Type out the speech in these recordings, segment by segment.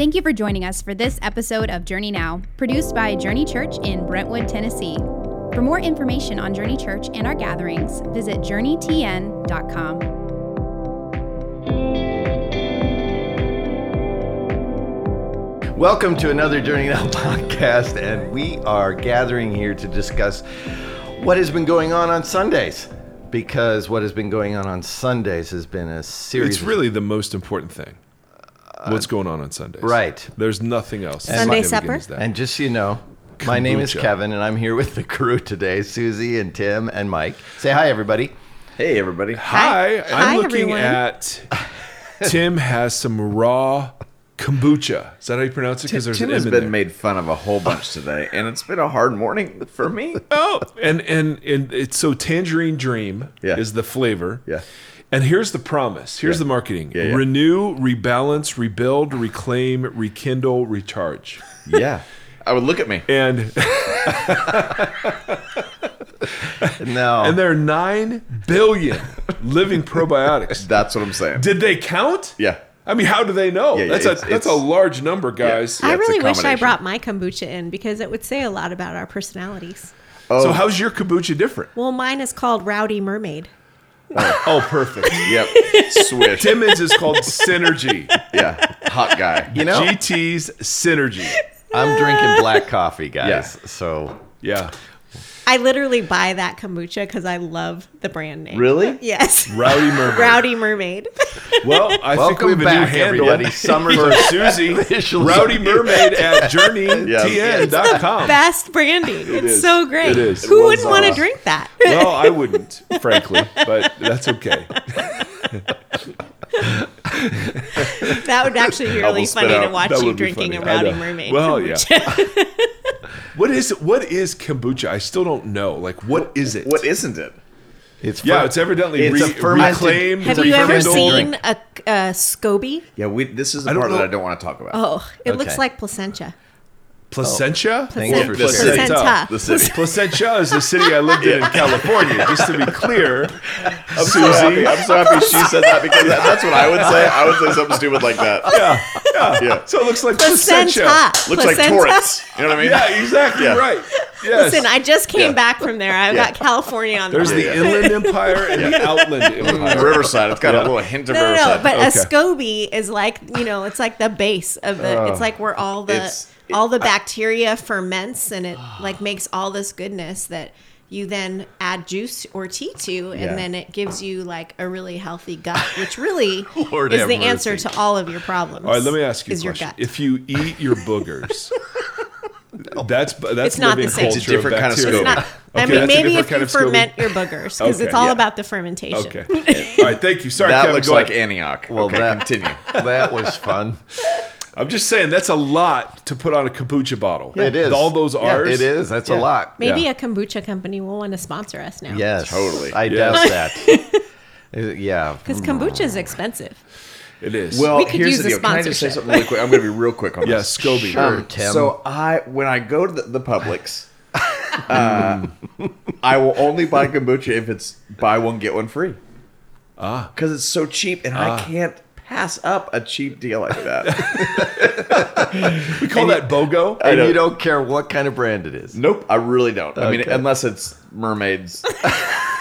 Thank you for joining us for this episode of Journey Now, produced by Journey Church in Brentwood, Tennessee. For more information on Journey Church and our gatherings, visit journeytn.com. Welcome to another Journey Now podcast, and we are gathering here to discuss what has been going on on Sundays. Because what has been going on on Sundays has been a series. It's really the most important thing. What's going on on Sundays? right. There's nothing else. Sunday supper? And just so you know, my name is Kevin, and I'm here with the crew today Susie and Tim and Mike. Say hi, everybody. Hey, everybody. Hi, Hi, I'm looking everyone. at. Tim has some raw kombucha. Is that how you pronounce it? Because there's Tim an has M in been there. made fun of a whole bunch today, and it's been a hard morning for me. Oh, and and and it's so tangerine dream Yeah. is the flavor. Yeah. And here's the promise. Here's Yeah. the marketing. Yeah, yeah. Renew, rebalance, rebuild, reclaim, rekindle, recharge. Yeah. I would look at me. And No. and there are 9 billion living probiotics. That's what I'm saying. Did they count? Yeah. I mean, how do they know? Yeah, yeah, that's a that's a large number, guys. Yeah, I really wish I brought my kombucha in because it would say a lot about our personalities. Oh. So how's your kombucha different? Well, mine is called Rowdy Mermaid. Oh, perfect. Yep. Swish. Timmons is called Synergy. Yeah. Hot guy. you know, GT's Synergy. I'm drinking black coffee, guys. Yeah. So Yeah. I literally buy that kombucha because I love the brand name. Really? Yes. Rowdy Mermaid. Rowdy Mermaid. Well, I think Welcome we have a back, new handle everybody. Summer's for Susie. officially Rowdy here. Mermaid at journeystn.com. Best branding. It's is. so great. It is. Who It wouldn't want to drink that? Well, I wouldn't, frankly, but that's okay. that would actually be really Almost spit funny to watch That you drinking funny. a I Rowdy. Mermaid. Well, kombucha. What is what is kombucha? I still don't know. Like, what is it? What isn't it? it's Yeah, fer- it's evidently It's a re- fermented- reclaimed. Have you ever seen drink. a, a SCOBY? Yeah, we. This is the I don't part that. I don't want to talk about. Oh, it looks like placenta. Placentia? Thanks for The sharing. city. Placenta. The. Placentia is the city I lived in in California. Just to be clear, I'm so happy. I'm so happy she said that because that, that's what I would say. I would say something stupid like that. yeah, yeah. Yeah. So it looks like Placenta. placentia. Looks like Placenta. Torrance. You know what I mean? Yeah, exactly Yeah. right. Yes. Listen, I just came Yeah. back from there. I've Yeah. got California on there. There's the the Yeah, Inland Empire and the Outland Empire. Riverside. It's got Yeah. a little hint of No, no, no. But Okay. a SCOBY is like you know, it's like the base of the. it's like where all the It's- all the bacteria ferments and it like makes all this goodness that you then add juice or tea to, and Yeah. then it gives you like a really healthy gut, which really Lord is have the answer to all of your problems. All right, let me ask you a is your question. gut. If you eat your boogers, that's that's It's not the same. culture It's a different kind of bacteria. SCOBY. Not- I mean, maybe if you ferment your boogers, because Okay, it's all yeah. about the fermentation. Okay. All right. Thank you. Sorry, that Kevin. looks like ahead. Antioch. Well, okay, that- continue. that was fun. I'm just saying that's a lot to put on a kombucha bottle. It is. All those Yeah, R's. it is. That's Yeah. a lot. Maybe Yeah. a kombucha company will want to sponsor us now. Yes. Totally. I Yes. doubt that. Yeah. Because kombucha is expensive. It is. Well, We could here's use the a deal. Can I just say sponsorship. something really quick? I'm going to be real quick on yeah, this. SCOBY. Sure, Tim. So I, when I go to the, the Publix, uh, I will only buy kombucha if it's buy one get one free. Ah. because it's so cheap, and I can't pass up a cheap deal like that. We call that BOGO. and know. you don't care what kind of brand it is. nope, I really don't. I mean, unless it's mermaids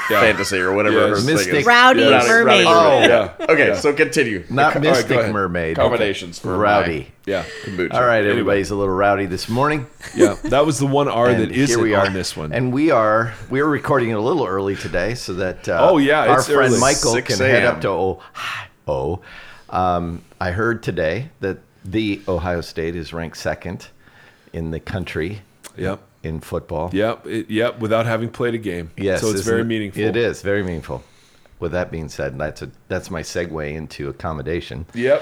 Yeah. fantasy or whatever. Yes. her thing Mystic- is. Rowdy Rowdy- mermaid. Rowdy mermaid, Oh. yeah. Okay, Yeah. so continue. Not Co- Mystic go ahead. Mermaid. combinations for Rowdy. Yeah. kombucha. All right, Anyway. everybody's a little rowdy this morning. Yeah. That was the one R that isn't here we are on this one. And we are we are recording it a little early today so that uh, Oh, yeah, our friend early. Michael can head up to Ohio. Um, I heard today that the Ohio State is ranked second in the country yep. in football. Yep. It, yep. Without having played a game. Yes, So it's very meaningful. It is very meaningful. With that being said, that's a that's my segue into accommodation. Yep.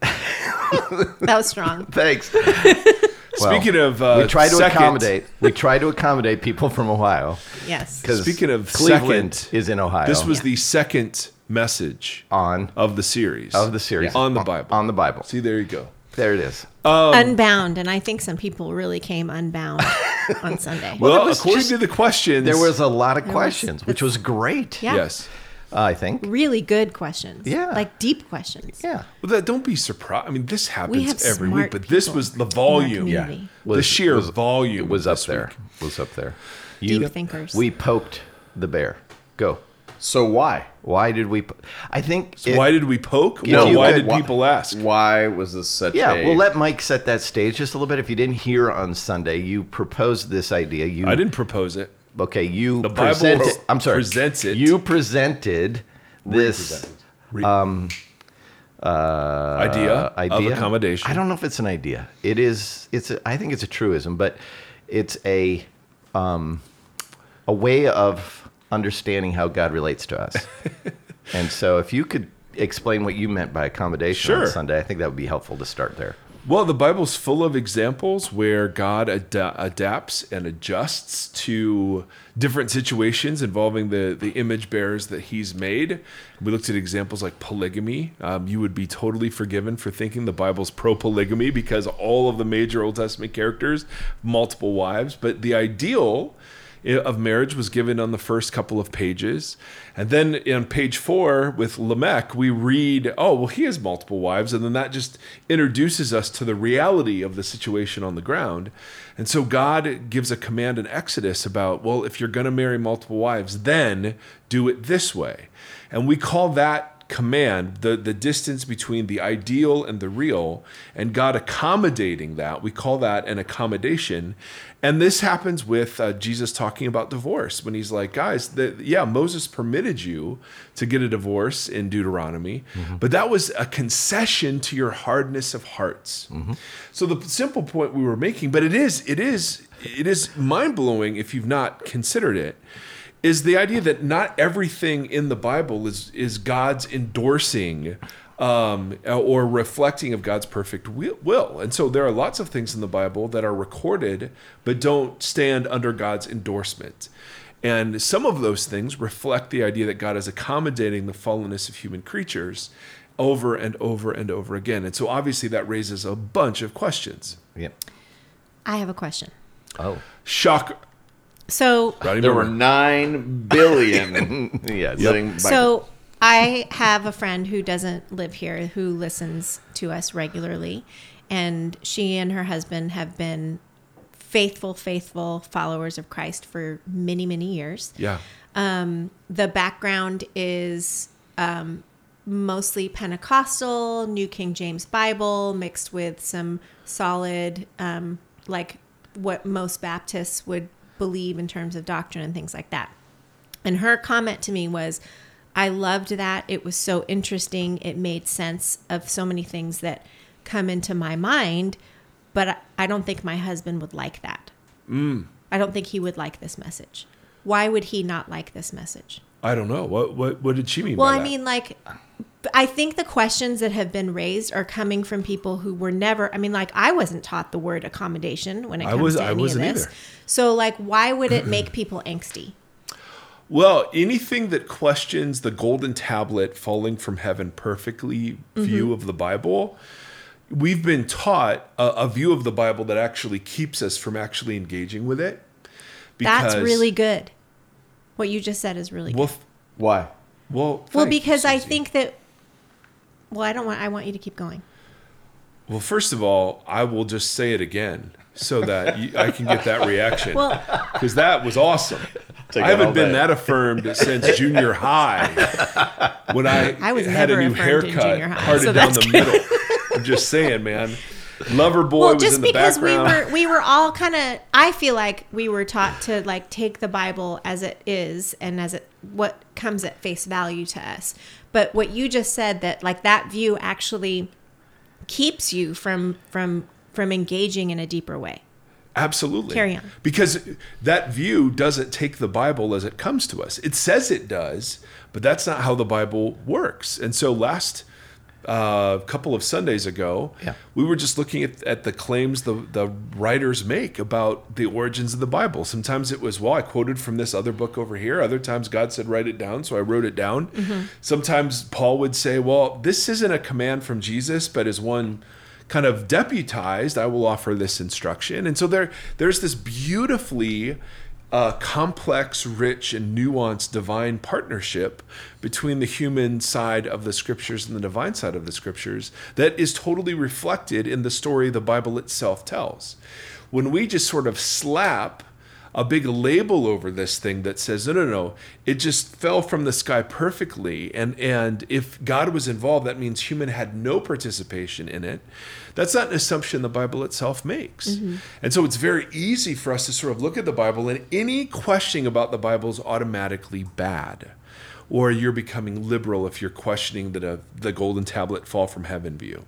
That was strong. Thanks. Speaking of, uh, we try to second- accommodate. We try to accommodate people from Ohio Yes. because Speaking of Cleveland second, is in Ohio. This was Yeah. the second message on of the series. of the series On the Bible. On the Bible. See, there you go. There it is. Um, unbound, and I think some people really came unbound on Sunday. Well, was according just- to the questions, There was a lot of was- questions, which was great. Yeah. yes. Uh, I think. Really good questions. Yeah. Like deep questions. Yeah. Well, that, don't be surprised. I mean, this happens have every week, smart but this was the in our volume. community. the sheer was- volume was up there. week. Was up there. Deep thinkers. We poked the bear. Go. So why? Why did we? po- I think. it- Why did we poke? No, Well, why you- did why- people ask? Why was this such Yeah, a we'll let Mike set that stage just a little bit. If you didn't hear on Sunday, you proposed this idea. You I didn't propose it. Okay, you The Bible presented. I'm sorry. presents it. You presented this Re- idea, uh, idea of accommodation. I don't know if it's an idea. It is. It's. A, I think it's a truism, but it's a um, a way of understanding how God relates to us. and so, if you could explain what you meant by accommodation on Sunday, I think that would be helpful to start there. Well, the Bible's full of examples where God ad- adapts and adjusts to different situations involving the, the image bearers that He's made. We looked at examples like polygamy. Um, you would be totally forgiven for thinking the Bible's pro polygamy because all of the major Old Testament characters have multiple wives. But the ideal of marriage was given on the first couple of pages. And then on page four with Lamech, we read, oh, well, he has multiple wives. And then that just introduces us to the reality of the situation on the ground. And so God gives a command in Exodus about, well, if you're going to marry multiple wives, then do it this way. And we call that command, the, the distance between the ideal and the real, and God accommodating that. We call that an accommodation. And this happens with uh, Jesus talking about divorce when he's like, guys, the, yeah, Moses permitted you to get a divorce in Deuteronomy, but that was a concession to your hardness of hearts. So the simple point we were making, but it is, it is, it is mind blowing if you've not considered it is the idea that not everything in the Bible is is God's endorsing um, or reflecting of God's perfect will. And so there are lots of things in the Bible that are recorded but don't stand under God's endorsement. And some of those things reflect the idea that God is accommodating the fallenness of human creatures over and over and over again. And so obviously that raises a bunch of questions. Yep. I have a question. Oh. Shocker. So Rodney There were nine billion Yeah. living. by- So I have a friend who doesn't live here who listens to us regularly, and she and her husband have been faithful, faithful followers of Christ for many, many years. Yeah. Um, the background is um, mostly Pentecostal, New King James Bible, mixed with some solid, um, like what most Baptists would believe in terms of doctrine and things like that. And her comment to me was, I loved that. It was so interesting. It made sense of so many things that come into my mind, but I- don't think my husband would like that. Mm. I don't think he would like this message. Why would he not like this message? I don't know. What what what did she mean Well, I that? mean, like, I think the questions that have been raised are coming from people who were never. I mean, like, I wasn't taught the word accommodation when it I comes was- to I any wasn't of this. either. So, like, why would it make people angsty? Well, anything that questions the golden tablet falling from heaven perfectly Mm-hmm. view of the Bible, we've been taught a, a view of the Bible that actually keeps us from actually engaging with it. That's really good. What you just said is really well. good. Why? Well, Well, because I think that. Well, I don't want. I want you to keep going. Well, first of all, I will just say it again so that you, I can get that reaction. Well- because that was awesome. I haven't been day. that affirmed since junior high when I, I was had never a new in haircut junior high, parted so down that's the good. middle. I'm just saying, man. Lover boy well, was just in the because we were we were all kind of. I feel like we were taught to like take the Bible as it is and as it what comes at face value to us. But what you just said that like that view actually keeps you from from from engaging in a deeper way. Absolutely. Carry on. Because that view doesn't take the Bible as it comes to us. It says it does, but that's not how the Bible works. And so last uh, couple of Sundays ago, Yeah. we were just looking at, at the claims the, the writers make about the origins of the Bible. Sometimes it was, well, I quoted from this other book over here. Other times God said, write it down. So I wrote it down. Sometimes Paul would say, well, this isn't a command from Jesus, but is one kind of deputized, I will offer this instruction. And so there there's this beautifully a complex, rich, and nuanced divine partnership between the human side of the scriptures and the divine side of the scriptures that is totally reflected in the story the Bible itself tells. When we just sort of slap a big label over this thing that says no no no it just fell from the sky perfectly. And and if god was involved that means human had no participation in it. That's not an assumption the bible itself makes. Mm-hmm. And so it's very easy for us to sort of look at the bible and any questioning about the bible is automatically bad or you're becoming liberal if you're questioning that a, the golden tablet fall from heaven view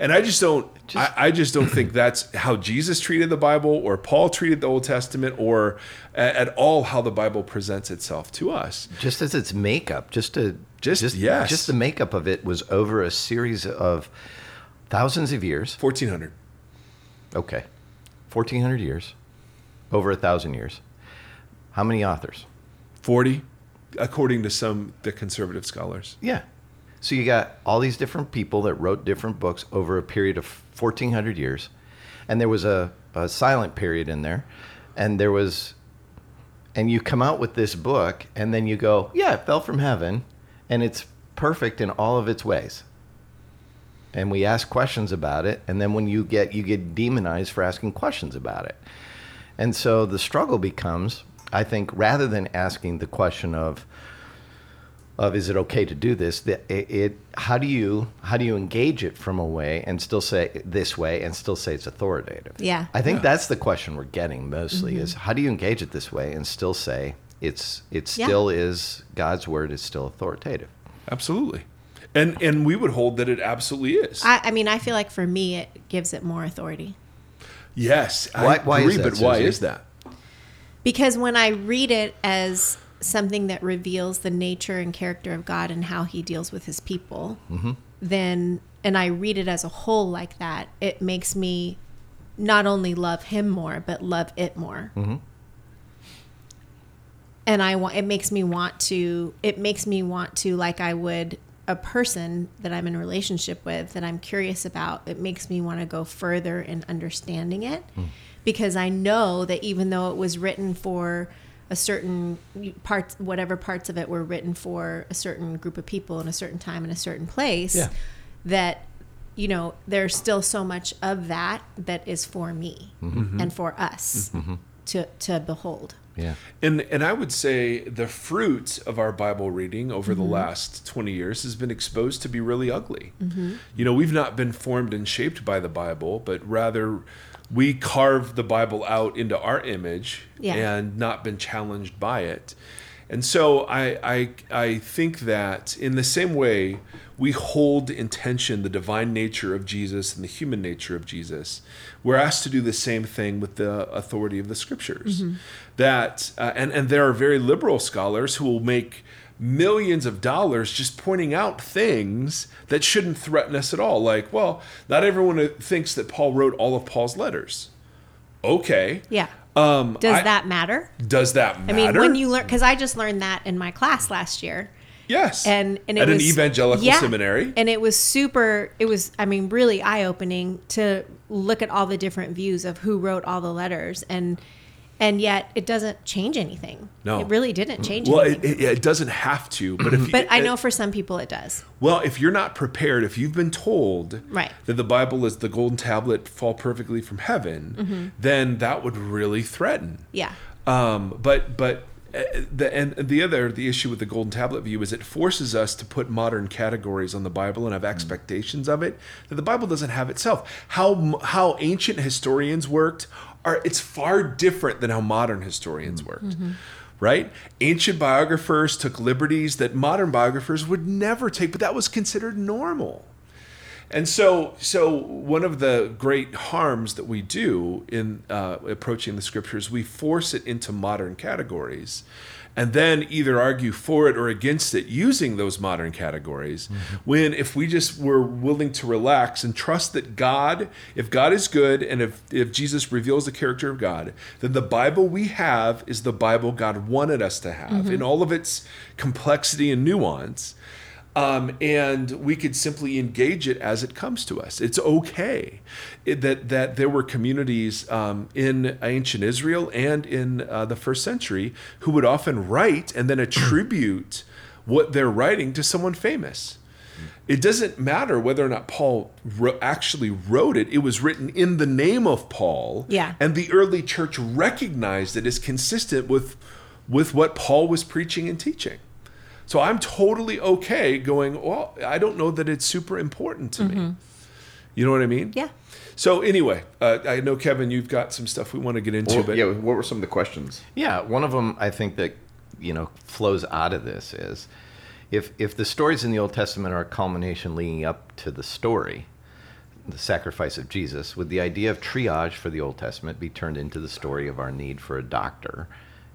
and I just don't. I, I just don't think that's how Jesus treated the Bible, or Paul treated the Old Testament, or a- at all how the Bible presents itself to us. just as its makeup, just to Just- just yes. just the makeup of it was over a series of thousands of years. Fourteen hundred. Okay, fourteen hundred years, over a thousand years. How many authors? 40, according to some the conservative scholars. Yeah. So you got all these different people that wrote different books over a period of 1400 years. And there was a, a silent period in there. And there was, and you come out with this book and then you go, yeah, it fell from heaven and it's perfect in all of its ways. And we ask questions about it. And then when you get, you get demonized for asking questions about it. And so the struggle becomes, I think, rather than asking the question of, of is it okay to do this that it, it how do you how do you engage it from a way and still say this way and still say it's authoritative Yeah. i think that's the question we're getting mostly is mm-hmm. how do you engage it this way and still say it's it Yeah. still is god's word is still authoritative Absolutely. And and we would hold that it absolutely is. I, I mean, I feel like for me, it gives it more authority yes. Why- I why is agree, that, but why is that? because when I read it as something that reveals the nature and character of God and how He deals with His people, mm-hmm. then and I read it as a whole like that, it makes me not only love Him more, but love it more. Mm-hmm. And I want it makes me want to. It makes me want to like I would a person that I'm in a relationship with that I'm curious about. It makes me want to go further in understanding it hmm. because I know that even though it was written for a certain parts, whatever parts of it were written for a certain group of people in a certain time in a certain place, Yeah. that you know there's still so much of that that is for me mm-hmm. Mm-hmm. and for us mm-hmm. to to behold. yeah. And and I would say the fruit of our Bible reading over the last 20 years has been exposed to be really ugly. You know, we've not been formed and shaped by the Bible, but rather we carved the Bible out into our image Yeah. and not been challenged by it. And so I, I I think that in the same way we hold in tension the divine nature of Jesus and the human nature of Jesus, we're asked to do the same thing with the authority of the scriptures. That uh, and and there are very liberal scholars who will make millions of dollars just pointing out things that shouldn't threaten us at all. Like, well, not everyone thinks that Paul wrote all of Paul's letters. Okay. Yeah. Um, Does I- that matter? does that I mean, when you learn, because I just learned that in my class last year, Yes. and and it at was an evangelical yeah, seminary. and it was super. It was, I mean, really eye opening to look at all the different views of who wrote all the letters, and and yet it doesn't change anything. No. it really didn't change well, anything. it, it, it doesn't have to, but if but I know for some people it does. well, if you're not prepared, if you've been told Right. that the Bible is the golden tablet fall perfectly from heaven, then that would really threaten. Yeah, Um, but but the and the other the issue with the golden tablet view is it forces us to put modern categories on the Bible and have hmm. expectations of it that the Bible doesn't have itself. How how ancient historians worked are it's far different than how modern historians hmm. worked. Mm-hmm. Right? Ancient biographers took liberties that modern biographers would never take, but that was considered normal. And so, so one of the great harms that we do in uh, approaching the scriptures, we force it into modern categories, and then either argue for it or against it using those modern categories. When if we just were willing to relax and trust that God, if God is good, and if if Jesus reveals the character of God, then the Bible we have is the Bible God wanted us to have in all of its complexity and nuance Um, and we could simply engage it as it comes to us. It's okay It- that that there were communities um, in ancient Israel and in uh, the first century who would often write and then attribute what they're writing to someone famous. It doesn't matter whether or not Paul actually wrote it. It was written in the name of Paul. Yeah. And the early church recognized it as consistent with with what Paul was preaching and teaching. So I'm totally okay going, well, I don't know that it's super important to me. You know what I mean? Yeah. So anyway, uh, I know Kevin, you've got some stuff we want to get into, Well, but yeah, what were some of the questions? Yeah, one of them I think that you know flows out of this is if if the stories in the Old Testament are a culmination leading up to the story, the sacrifice of Jesus, would the idea of triage for the Old Testament be turned into the story of our need for a doctor,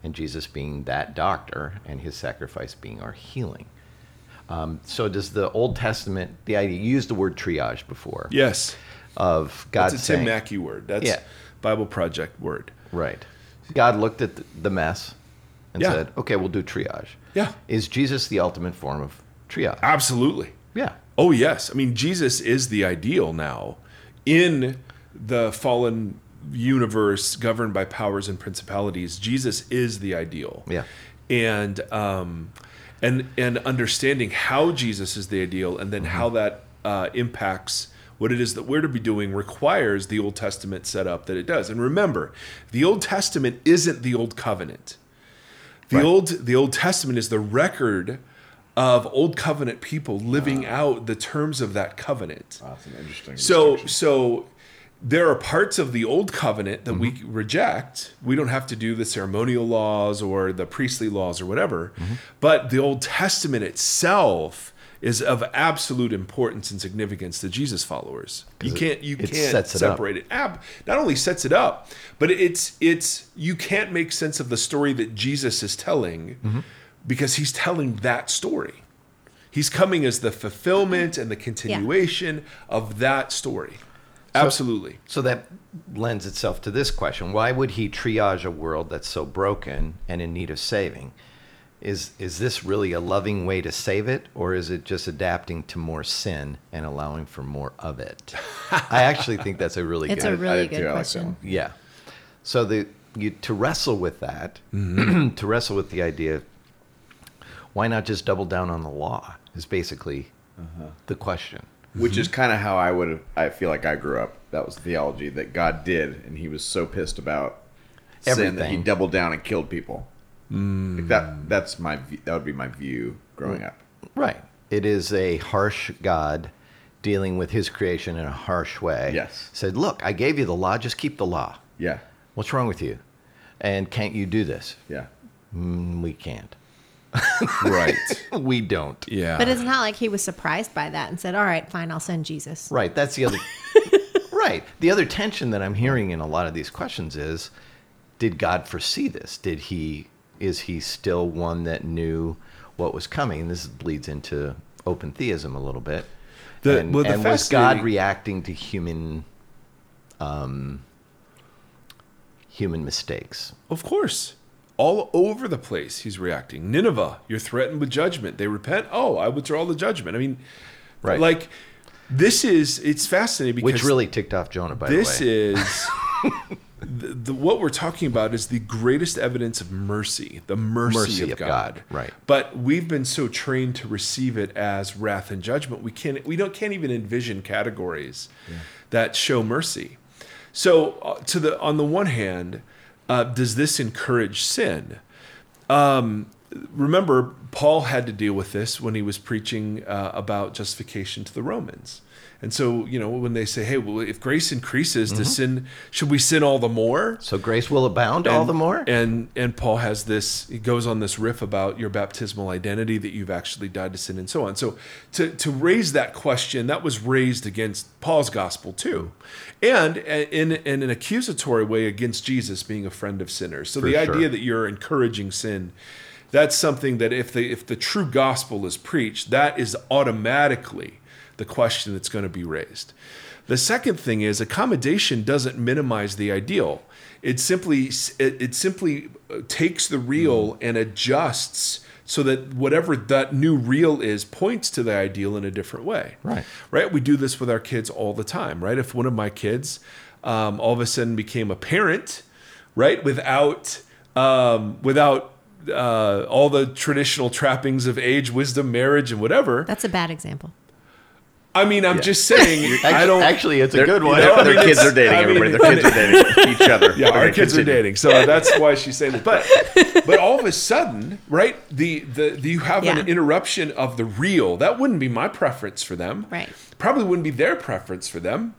and Jesus being that doctor, and his sacrifice being our healing? Um, so does the Old Testament the idea you used the word triage before yes, of God that's a Tim Mackie word. That's Yeah. Bible Project word. right? God looked at the- the mess and Yeah. said, "Okay, we'll do triage." Yeah, Is Jesus the ultimate form of triage? absolutely. Yeah. Oh yes, I mean Jesus is the ideal now in the fallen universe governed by powers and principalities. Jesus is the ideal. Yeah. and um, and and understanding how Jesus is the ideal, and then Mm-hmm. how that uh, impacts what it is that we're to be doing requires the Old Testament setup that it does. And remember, the Old Testament isn't the Old Covenant. The Right. old the Old Testament is the record of Old Covenant people living out the terms of that covenant. That's an interesting. So so there are parts of the old covenant that we reject. We don't have to do the ceremonial laws or the priestly laws or whatever. But the Old Testament itself is of absolute importance and significance to Jesus followers. You can't you it can't sets it up. separate it. Ab, not only sets it up, but it's it's you can't make sense of the story that Jesus is telling Mm-hmm. because he's telling that story. He's coming as the fulfillment and the continuation of that story. Absolutely. So that lends itself to this question: Why would he triage a world that's so broken and in need of saving? Is is this really a loving way to save it, or is it just adapting to more sin and allowing for more of it? I actually think that's a really It's good. a really did good I like question. one. Yeah. So the you to wrestle with that, Mm-hmm. to wrestle with the idea, why not just double down on the law? Is basically Uh-huh. the question. Which is kind of how I would have. I feel like I grew up. That was the theology that God did, and He was so pissed about sin that He doubled down and killed people. Like that. That's my that would be my view growing up. Right. It is a harsh God dealing with His creation in a harsh way. Yes. Said, look, I gave you the law. Just keep the law. Yeah. What's wrong with you? And can't you do this? Yeah. Mm, we can't. Right. We don't. Yeah. But it's not like he was surprised by that and said, "All right, fine, I'll send Jesus." Right. That's the other. right. The other tension that I'm hearing in a lot of these questions is, did God foresee this? Did he? Is he still one that knew what was coming? This bleeds into open theism a little bit. The- and well, the and was God reacting to human, um, human mistakes? Of course. All over the place he's reacting. Nineveh, you're threatened with judgment. They repent. Oh, I withdraw the judgment. I mean, Right. like this is it's fascinating because Which really ticked off Jonah, by this the way. This is the, the, what we're talking about is the greatest evidence of mercy, the mercy, Mercy of, of God. God, right. But we've been so trained to receive it as wrath and judgment, we can't we don't can't even envision categories that show mercy. So, uh, to the on the one hand, uh, does this encourage sin? Um, remember, Paul had to deal with this when he was preaching uh, about justification to the Romans. And so, you know, when they say, "Hey, well, if grace increases, Mm-hmm. does sin should we sin all the more?" So grace will abound all the more. And and Paul has this. He goes on this riff about your baptismal identity that you've actually died to sin and so on. So to to raise that question, that was raised against Paul's gospel too, and in in an accusatory way against Jesus being a friend of sinners. So For the sure. idea that you're encouraging sin. That's something that if the if the true gospel is preached, that is automatically the question that's going to be raised. The second thing is accommodation doesn't minimize the ideal. It simply it, it simply uh, takes the real and adjusts so that whatever that new real is points to the ideal in a different way. Right. Right. We do this with our kids all the time. Right. If one of my kids um, all of a sudden became a parent, right, without um, without uh, all the traditional trappings of age, wisdom, marriage, and whatever. That's a bad example. I mean, I'm just saying. Actually, I don't. actually, it's a good one. Their, I their mean, kids are dating I mean, everybody. Their kids are dating each other. yeah, our Okay, kids continue. are dating, so that's why she's saying this. But but all of a sudden, right? The the, the you have Yeah. an interruption of the real. That wouldn't be my preference for them. Right. Probably wouldn't be their preference for them.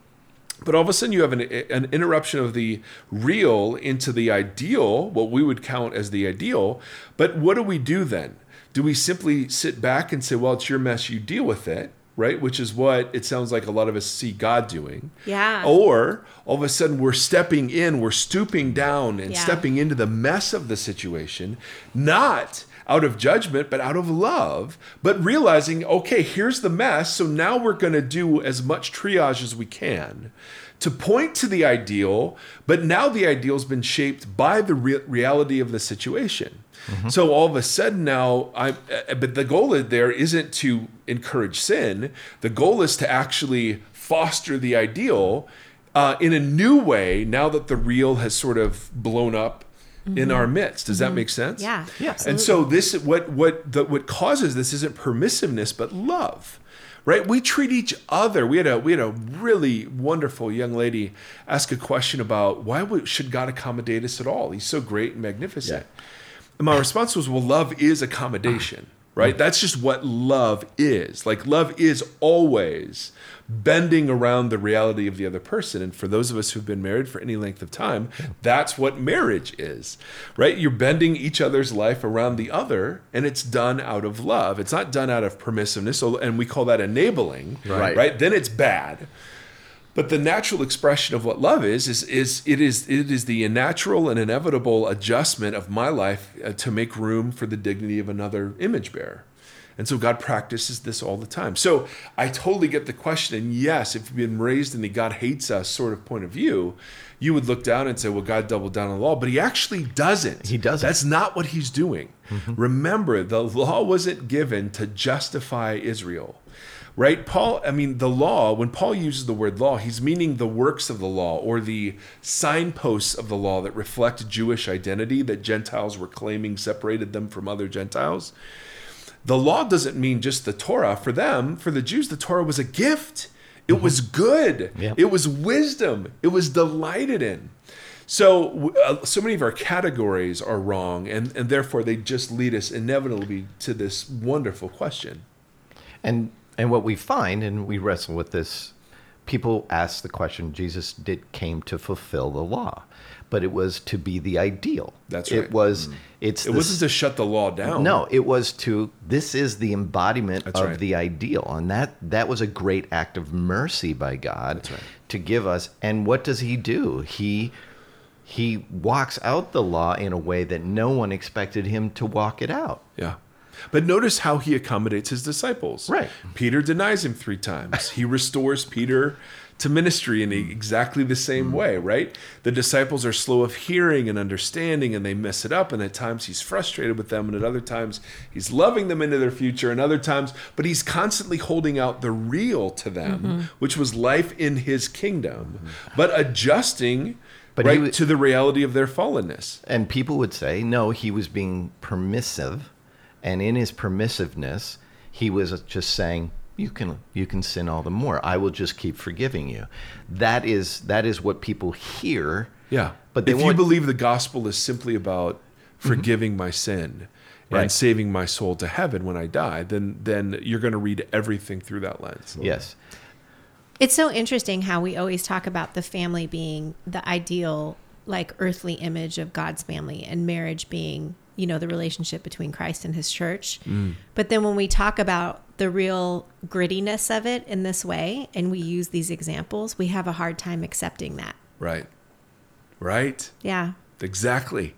But all of a sudden, you have an, an interruption of the real into the ideal, what we would count as the ideal. But what do we do then? Do we simply sit back and say, well, it's your mess, you deal with it, right? Which is what it sounds like a lot of us see God doing. Yeah. Or all of a sudden, we're stepping in, we're stooping down and Yeah. stepping into the mess of the situation, not out of judgment, but out of love, but realizing, okay, here's the mess. So now we're going to do as much triage as we can to point to the ideal, but now the ideal's been shaped by the re- reality of the situation. So all of a sudden now, I. uh, But the goal there isn't to encourage sin. The goal is to actually foster the ideal uh, in a new way. Now that the real has sort of blown up in our mm-hmm. midst, does that mm-hmm. make sense? Yeah. Yeah. And so this what what the, what causes this isn't permissiveness but love. Right? We treat each other. We had a we had a really wonderful young lady ask a question about why would, should God accommodate us at all? He's so great and magnificent. And my response was, well, love is accommodation, right? That's just what love is. Like love is always bending around the reality of the other person. And for those of us who've been married for any length of time, that's what marriage is, right? You're bending each other's life around the other, and it's done out of love. It's not done out of permissiveness, and we call that enabling, Right. right? Then it's bad. But the natural expression of what love is is is it is it is the natural and inevitable adjustment of my life uh, to make room for the dignity of another image bearer. And so God practices this all the time. So I totally get the question. And yes, if you've been raised in the God hates us sort of point of view, you would look down and say, well, God doubled down on the law. But he actually doesn't. He doesn't. That's not what he's doing. Remember, the law wasn't given to justify Israel right? Paul i mean the law when paul uses the word law he's meaning the works of the law or the signposts of the law that reflect jewish identity that gentiles were claiming separated them from other gentiles. The law doesn't mean just the torah. For them for the jews the torah was a gift. It was good. Yeah. it was wisdom. It was delighted in. So, uh, so many of our categories are wrong, and, and therefore they just lead us inevitably to this wonderful question. And and what we find, and we wrestle with this, people ask the question: Jesus did came to fulfill the law, but it was to be the ideal. That's right. It was. Mm. It's It the wasn't to shut the law down. No, it was to. This is the embodiment That's of right. the ideal, and that that was a great act of mercy by God right. to give us. And what does He do? He he walks out the law in a way that no one expected him to walk it out. Yeah. But notice how he accommodates his disciples. Right. Peter denies him three times. He restores Peter to ministry in exactly the same way, right? The disciples are slow of hearing and understanding and they mess it up. And at times he's frustrated with them. And at other times he's loving them into their future. And other times, but he's constantly holding out the real to them, mm-hmm. which was life in his kingdom, but adjusting But right, wa- to the reality of their fallenness. And people would say, no, he was being permissive, and in his permissiveness, he was just saying, you can you can sin all the more. I will just keep forgiving you. That is that is what people hear. Yeah. But they if you believe the gospel is simply about mm-hmm. forgiving my sin and saving my soul to heaven when I die, then then you're going to read everything through that lens. Yes. It's so interesting how we always talk about the family being the ideal, like earthly image of God's family, and marriage being, you know, the relationship between Christ and his church. Mm. But then when we talk about the real grittiness of it in this way, and we use these examples, we have a hard time accepting that. Right. Right. Yeah. Exactly.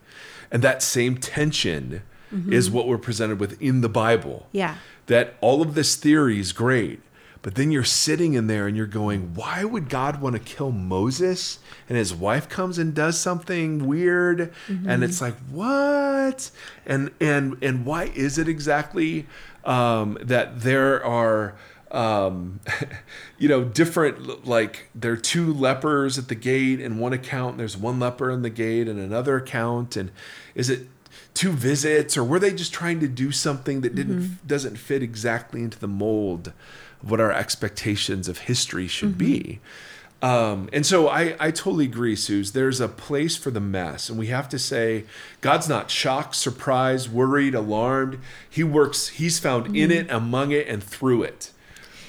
And that same tension mm-hmm. is what we're presented with in the Bible. Yeah. That all of this theory is great, But then you're sitting in there and you're going, why would God want to kill Moses? And his wife comes and does something weird, and it's like, what? And and and why is it exactly um, that there are um, you know, different like there are two lepers at the gate in one account. There's one leper in the gate in another account, and is it two visits or were they just trying to do something that didn't doesn't fit exactly into the mold what our expectations of history should be? Um, and so I, I totally agree, Suze. There's a place for the mess, and we have to say God's not shocked, surprised, worried, alarmed. He works. He's found in it, among it, and through it,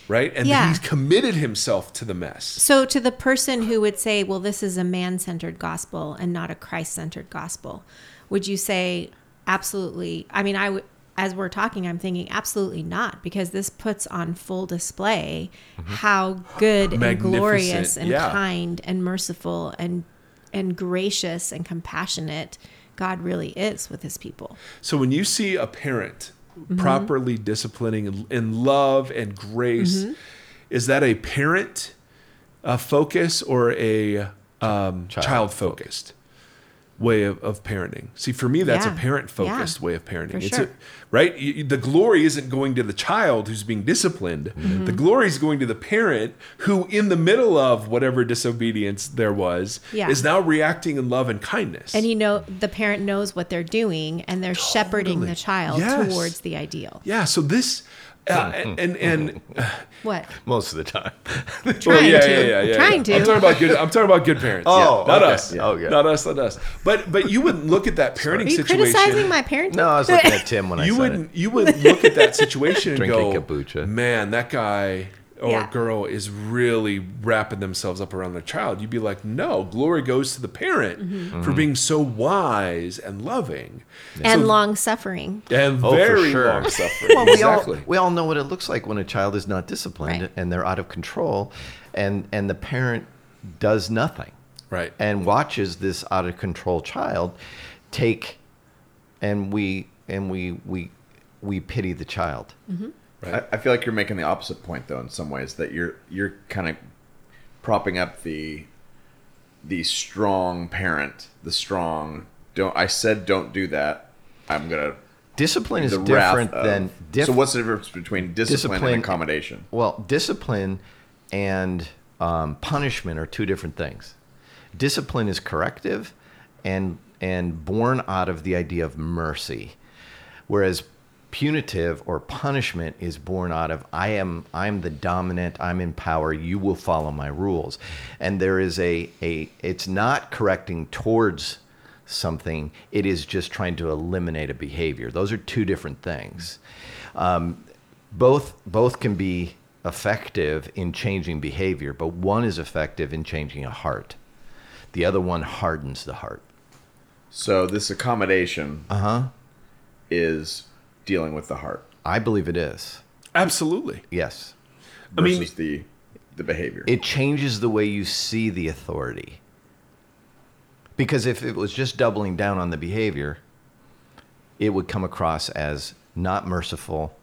right? And Yeah. he's committed himself to the mess. So, to the person who would say, well, this is a man centered gospel and not a Christ centered gospel, would you say, absolutely? I mean, I would. As we're talking, I'm thinking absolutely not, because this puts on full display how good and Magnificent, glorious and yeah. kind and merciful and and gracious and compassionate God really is with His people. So when you see a parent properly disciplining in, in love and grace, is that a parent uh, focus or a um, Child child focused way of, of parenting? See, for me, that's Yeah. a parent focused Yeah. way of parenting. For it's sure. a, right. You- the glory isn't going to the child who's being disciplined. Mm-hmm. The glory is going to the parent who, in the middle of whatever disobedience there was, Yeah. is now reacting in love and kindness. And you know, the parent knows what they're doing and they're shepherding the child Yes. towards the ideal. yeah. So this. Uh, and and What? Most of the time. Well, Trying yeah, to. yeah, yeah, yeah, Trying yeah. I'm to. talking about good. I'm talking about good parents. Oh, not okay. us. Yeah. Okay. Not us. Not us. But but you wouldn't look at that parenting Are you situation. criticizing my parenting? no, I was looking at Tim when I you said wouldn't. it. You wouldn't look at that situation and Drinking go, kombucha. "Man, that guy or Yeah. girl is really wrapping themselves up around their child." You'd be like, "No, glory goes to the parent Mm-hmm. for being so wise and loving and So- long suffering. and Oh, very sure. long suffering." Well, we exactly. all we all know what it looks like when a child is not disciplined Right. and they're out of control, and and the parent does nothing right. and watches this out of control child take, and we and we we we pity the child. I, I feel like you're making the opposite point though in some ways that you're you're kind of propping up the the strong parent, the strong don't I said don't do that. I'm gonna Discipline is different of- than diff- so what's the difference between discipline, Discipline- and accommodation? Well, discipline and um, punishment are two different things. Discipline is corrective and and born out of the idea of mercy, whereas punitive or punishment is born out of I am I'm the dominant, I'm in power, you will follow my rules. And there is a a it's not correcting towards something, it is just trying to eliminate a behavior. Those are two different things Um, both both can be effective in changing behavior, but one is effective in changing a heart. The other one hardens the heart. So this accommodation Uh huh. is dealing with the heart I believe it is. Absolutely. Yes. I mean- the the behavior. It changes the way you see the authority. Because if it was just doubling down on the behavior, it would come across as not merciful,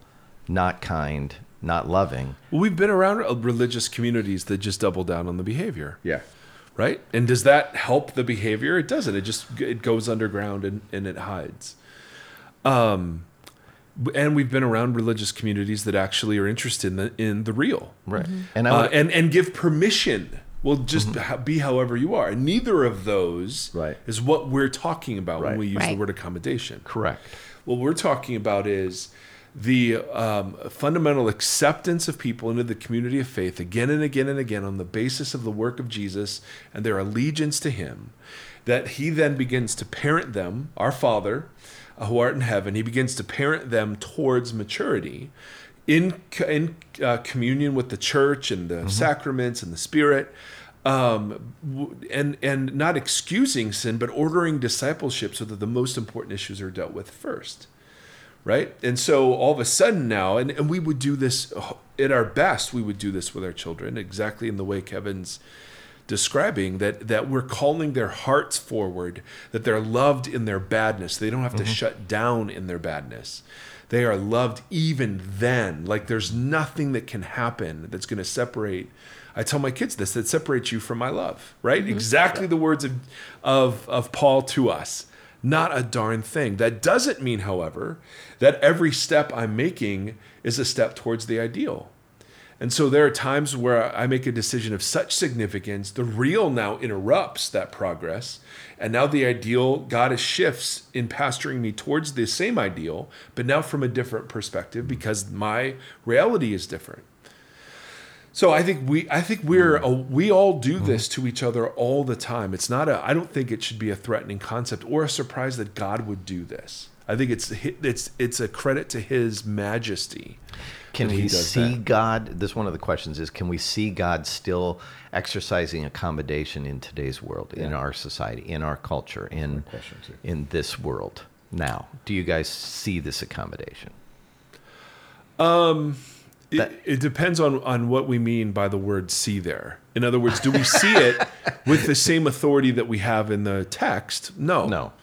not kind, not loving. Well, we've been around religious communities that just double down on the behavior. yeah. right? And does that help the behavior? It doesn't. It just it goes underground and, and it hides. Um, and we've been around religious communities that actually are interested in the in the real, Right. And I uh, and and give permission. Well, just ho- be however you are. And neither of those Right. is what we're talking about when we use the word accommodation. correct. What we're talking about is the um, fundamental acceptance of people into the community of faith again and again and again on the basis of the work of Jesus and their allegiance to Him. That He then begins to parent them, our Father uh, who art in heaven, He begins to parent them towards maturity in, in uh, communion with the church and the sacraments and the Spirit um, and and not excusing sin, but ordering discipleship so that the most important issues are dealt with first, right? And so all of a sudden now, and, and we would do this at our best, we would do this with our children exactly in the way Kevin's describing that that we're calling their hearts forward, that they're loved in their badness. They don't have to mm-hmm. shut down in their badness. they are loved even then. Like there's nothing that can happen that's going to separate. I tell my kids this that separates you from my love, right? Mm-hmm. Exactly the words of, of, of Paul to us. Not a darn thing. That doesn't mean, however, that every step I'm making is a step towards the ideal. And so there are times where I make a decision of such significance, the real now interrupts that progress. And now the ideal, God shifts in pastoring me towards the same ideal, but now from a different perspective because my reality is different. So I think we I think we're a, we all do mm-hmm. this to each other all the time. It's not a I don't think it should be a threatening concept or a surprise that God would do this. I think it's it's it's a credit to his majesty. Can we see that. God? This one of the questions is: Can we see God still exercising accommodation in today's world, in our society, in our culture, in in this world now? Do you guys see this accommodation? Um, it, That- it depends on, on what we mean by the word see there. In other words, do we see it with the same authority that we have in the text? No. No.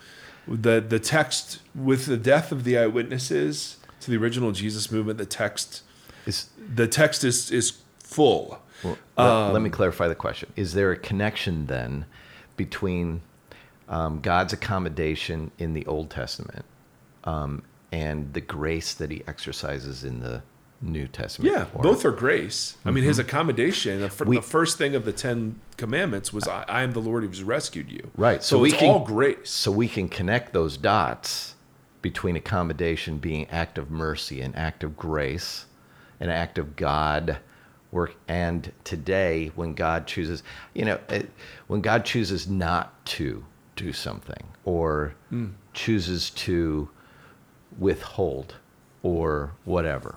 The, the text, with the death of the eyewitnesses to the original Jesus movement, the text, Is the text is, is full. well, let, Um, let me clarify the question. Is there a connection then between um, God's accommodation in the Old Testament um, and the grace that He exercises in the New Testament? Yeah, both are grace. I mean, his accommodation, the, fir- Mm-hmm. We- the first thing of the Ten Commandments was, I, I am the Lord who's rescued you. Right. So, we it's can, all grace. So we can connect those dots between accommodation being act of mercy, an act of grace, an act of God work, and today when God chooses, you know, it, when God chooses not to do something or chooses to withhold or whatever.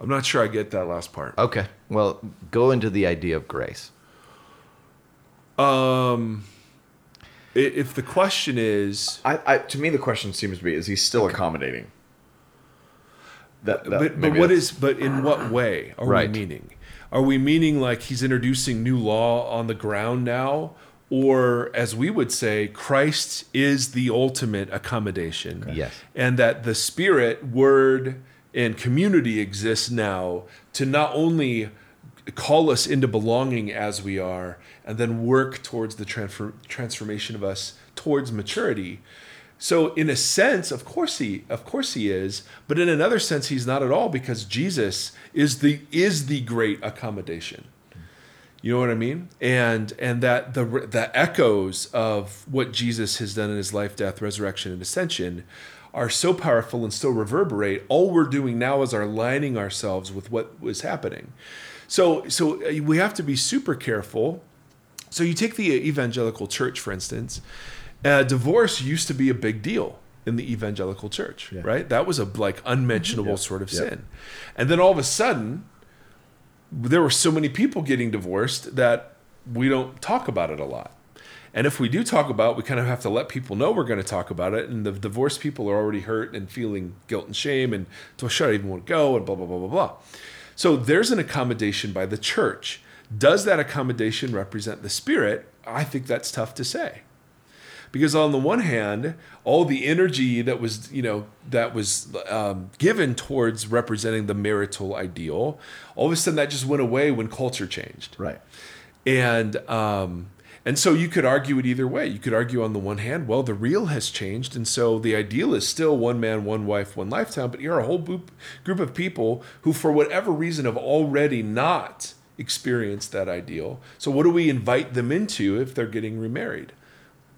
I'm not sure I get that last part. Okay. Well, go into the idea of grace. Um, if the question is, I, I to me the question seems to be: Is he still accommodating? That, that- but, but maybe what that's- is, but in what way are Right. we meaning? Are we meaning like he's introducing new law on the ground now? Or, as we would say, Christ is the ultimate accommodation. Yes. And that the Spirit, Word, and community exists now to not only call us into belonging as we are and then work towards the transfer, transformation of us towards maturity so in a sense of course he of course he is but in another sense he's not at all because jesus is the is the great accommodation you know what I mean? And and that the the echoes of what Jesus has done in his life, death, resurrection, and ascension are so powerful and still reverberate. All we're doing now is aligning ourselves with what was happening. So so uh, we have to be super careful. So you take the evangelical church, for instance. Uh, divorce used to be a big deal in the evangelical church, right? That was a like unmentionable sort of Yep. sin. And then all of a sudden, there were so many people getting divorced that we don't talk about it a lot. And if we do talk about it, we kind of have to let people know we're going to talk about it. And the divorced people are already hurt and feeling guilt and shame and should I even want to go and blah, blah, blah, blah, blah. So there's an accommodation by the church. Does that accommodation represent the spirit? I think that's tough to say because on the one hand all the energy that was you know that was um, given towards representing the marital ideal all of a sudden that just went away when culture changed right? and um, and so you could argue it either way you could argue on the one hand well the real has changed and so the ideal is still one man one wife one lifetime but you're a whole group, of people who for whatever reason have already not experienced that ideal so what do we invite them into if they're getting remarried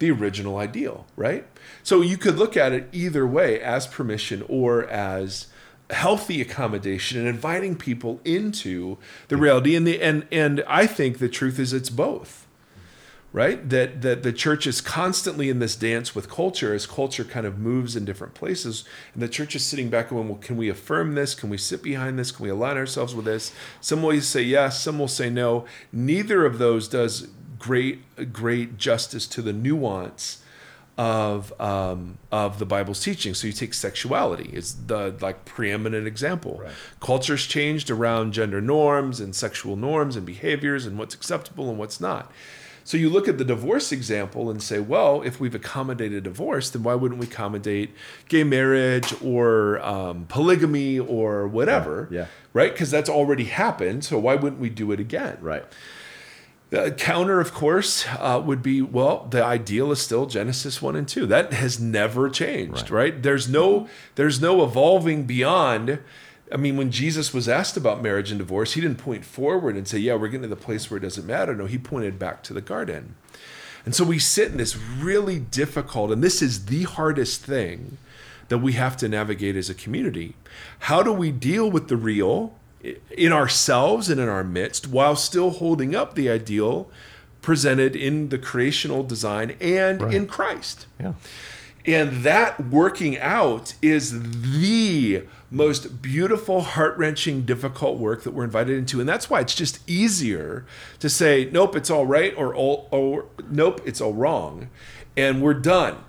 the original ideal, right? So you could look at it either way as permission or as healthy accommodation and inviting people into the reality and the and and I think the truth is it's both. Right? That that the church is constantly in this dance with culture as culture kind of moves in different places and the church is sitting back and going, well, can we affirm this? Can we sit behind this? Can we align ourselves with this? Some will say yes, some will say no. Neither of those does great great justice to the nuance of um, of the Bible's teaching. So you take sexuality; it's the like preeminent example. Right. Culture's changed around gender norms and sexual norms and behaviors and what's acceptable and what's not. So you look at the divorce example and say, well, if we've accommodated divorce, then why wouldn't we accommodate gay marriage or um, polygamy or whatever? Yeah, yeah. Right? Because that's already happened. So why wouldn't we do it again? Right. The counter, of course, uh, would be well, the ideal is still Genesis one and two. That has never changed, right? There's no there's no evolving beyond. I mean, when Jesus was asked about marriage and divorce, he didn't point forward and say, "Yeah, we're getting to the place where it doesn't matter." No, he pointed back to the garden. And so we sit in this really difficult, and this is the hardest thing that we have to navigate as a community. How do we deal with the real in ourselves and in our midst while still holding up the ideal presented in the creational design and in Christ? Yeah. And that working out is the most beautiful, heart wrenching, difficult work that we're invited into. And that's why it's just easier to say, nope, it's all right, or, or nope, it's all wrong. And we're done.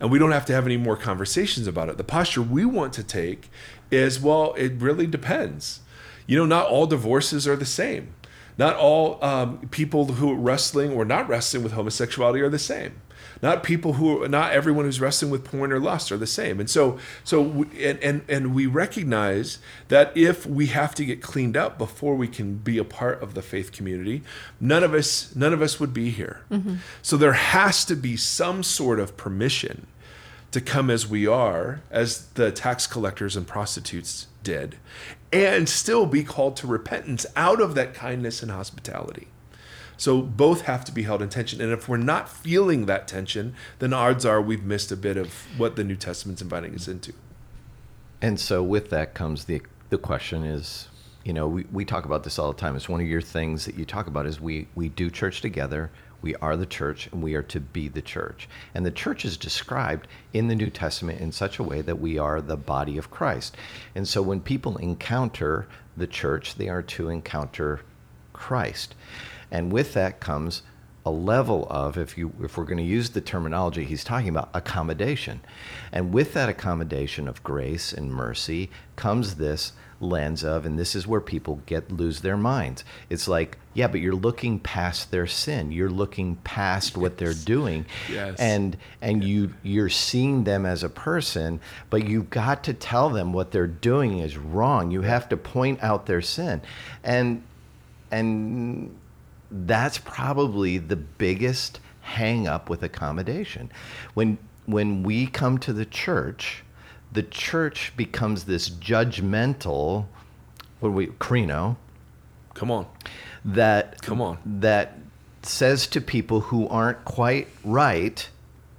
And we don't have to have any more conversations about it. The posture we want to take is, well, it really depends. You know, not all divorces are the same. Not all um, people who are wrestling or not wrestling with homosexuality are the same not people who not everyone who's wrestling with porn or lust are the same. And so so we, and, and and we recognize that if we have to get cleaned up before we can be a part of the faith community none of us none of us would be here. Mm-hmm. So there has to be some sort of permission to come as we are as the tax collectors and prostitutes did and still be called to repentance out of that kindness and hospitality so both have to be held in tension. And if we're not feeling that tension, then odds are we've missed a bit of what the New Testament's inviting us into. And so with that comes the the question is, you know, we, we talk about this all the time. It's one of your things that you talk about is we we do church together. We are the church and we are to be the church. And the church is described in the New Testament in such a way that we are the body of Christ. And so when people encounter the church, they are to encounter Christ. And with that comes a level of if you if we're going to use the terminology he's talking about accommodation. And with that accommodation of grace and mercy comes this lens of and this is where people get lose their minds. It's like yeah but you're looking past their sin. You're looking past what they're doing. Yes. and and you you're seeing them as a person but you've got to tell them what they're doing is wrong. You have to point out their sin. And and that's probably the biggest hang up with accommodation. When when we come to the church, the church becomes this judgmental what we crino Come on. that Come on. that says to people who aren't quite right,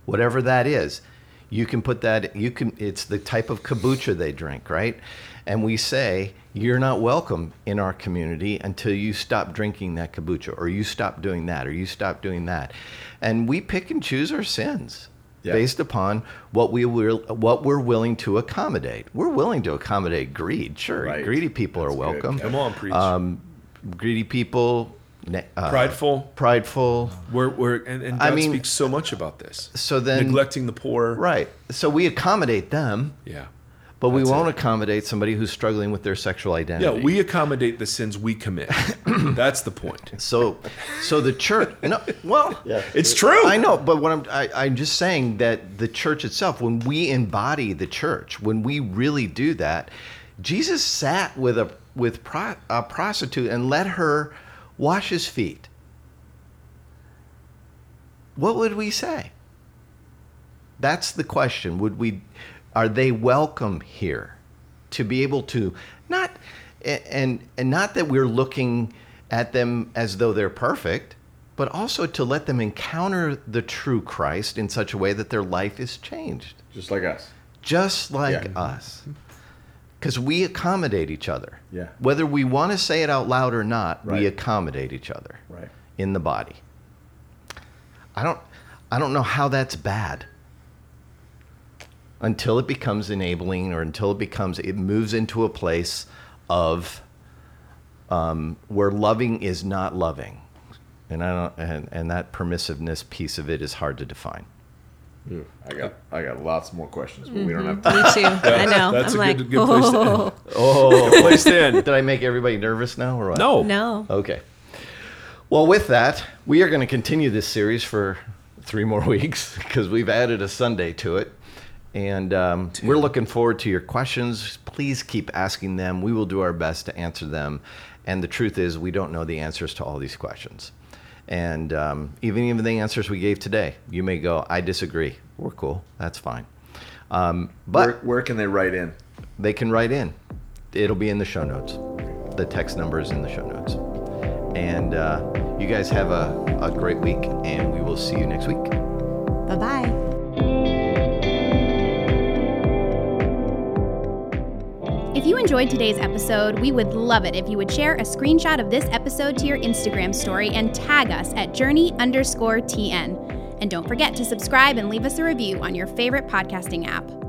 whatever that is, you can put that you can it's the type of kombucha they drink, right? And we say you're not welcome in our community until you stop drinking that kombucha or you stop doing that or you stop doing that. And we pick and choose our sins. Yeah. Based upon what we will, what we're willing to accommodate, we're willing to accommodate greed. Sure, Right. greedy people are That's good. welcome. Come on, preach. Um, greedy people, uh, Prideful. prideful. We're, we're and, and I God mean- speaks so much about this. So then, Neglecting the poor. right? So we accommodate them, Yeah. But we won't it. accommodate somebody who's struggling with their sexual identity. Yeah, we accommodate the sins we commit. That's the point. So, so the church. No, well, It's true. I know, but what I'm I, I'm just saying that the church itself, when we embody the church, when we really do that, Jesus sat with a with pro, a prostitute and let her wash his feet. What would we say? That's the question. Would we are they welcome here to be able to not and and not that we're looking at them as though they're perfect, but also to let them encounter the true Christ in such a way that their life is changed, Just like us. just like Yeah. us. Because we accommodate each other. Yeah. Whether we want to say it out loud or not, we accommodate each other Right. in the body. I don't I don't know how that's bad. Until it becomes enabling or until it becomes it moves into a place of um, where loving is not loving. And I don't and, and that permissiveness piece of it is hard to define. I got I got lots more questions, but we don't have time. Me too. I know. that's I'm a like, good- good place to end. oh, Oh Place to end. did I make everybody nervous now or what? No. no. Okay. Well, with that, we are going to continue this series for three more weeks because we've added a Sunday to it. And um, we're looking forward to your questions. Please keep asking them. We will do our best to answer them. And the truth is, we don't know the answers to all these questions. And um, even even the answers we gave today, you may go, "I disagree." We're cool. That's fine. Um, but where, where can they write in? they can write in. It'll be in the show notes. The text number is in the show notes. And uh, you guys have a, a great week, and we will see you next week. Bye bye. If you enjoyed today's episode, we would love it if you would share a screenshot of this episode to your Instagram story and tag us at journey underscore TN. And don't forget to subscribe and leave us a review on your favorite podcasting app.